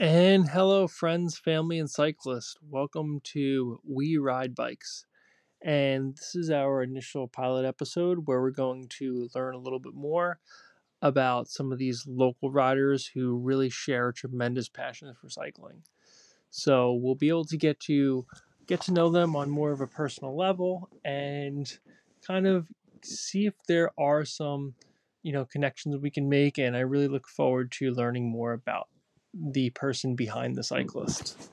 And hello, friends, family, and cyclists. Welcome to We Ride Bikes. And this is our initial pilot episode where we're going to learn a little bit more about some of these local riders who really share a tremendous passion for cycling. So we'll be able to get to get to know them on more of a personal level and kind of see if there are some, you know, connections we can make. And I really look forward to learning more about the person behind the cyclist.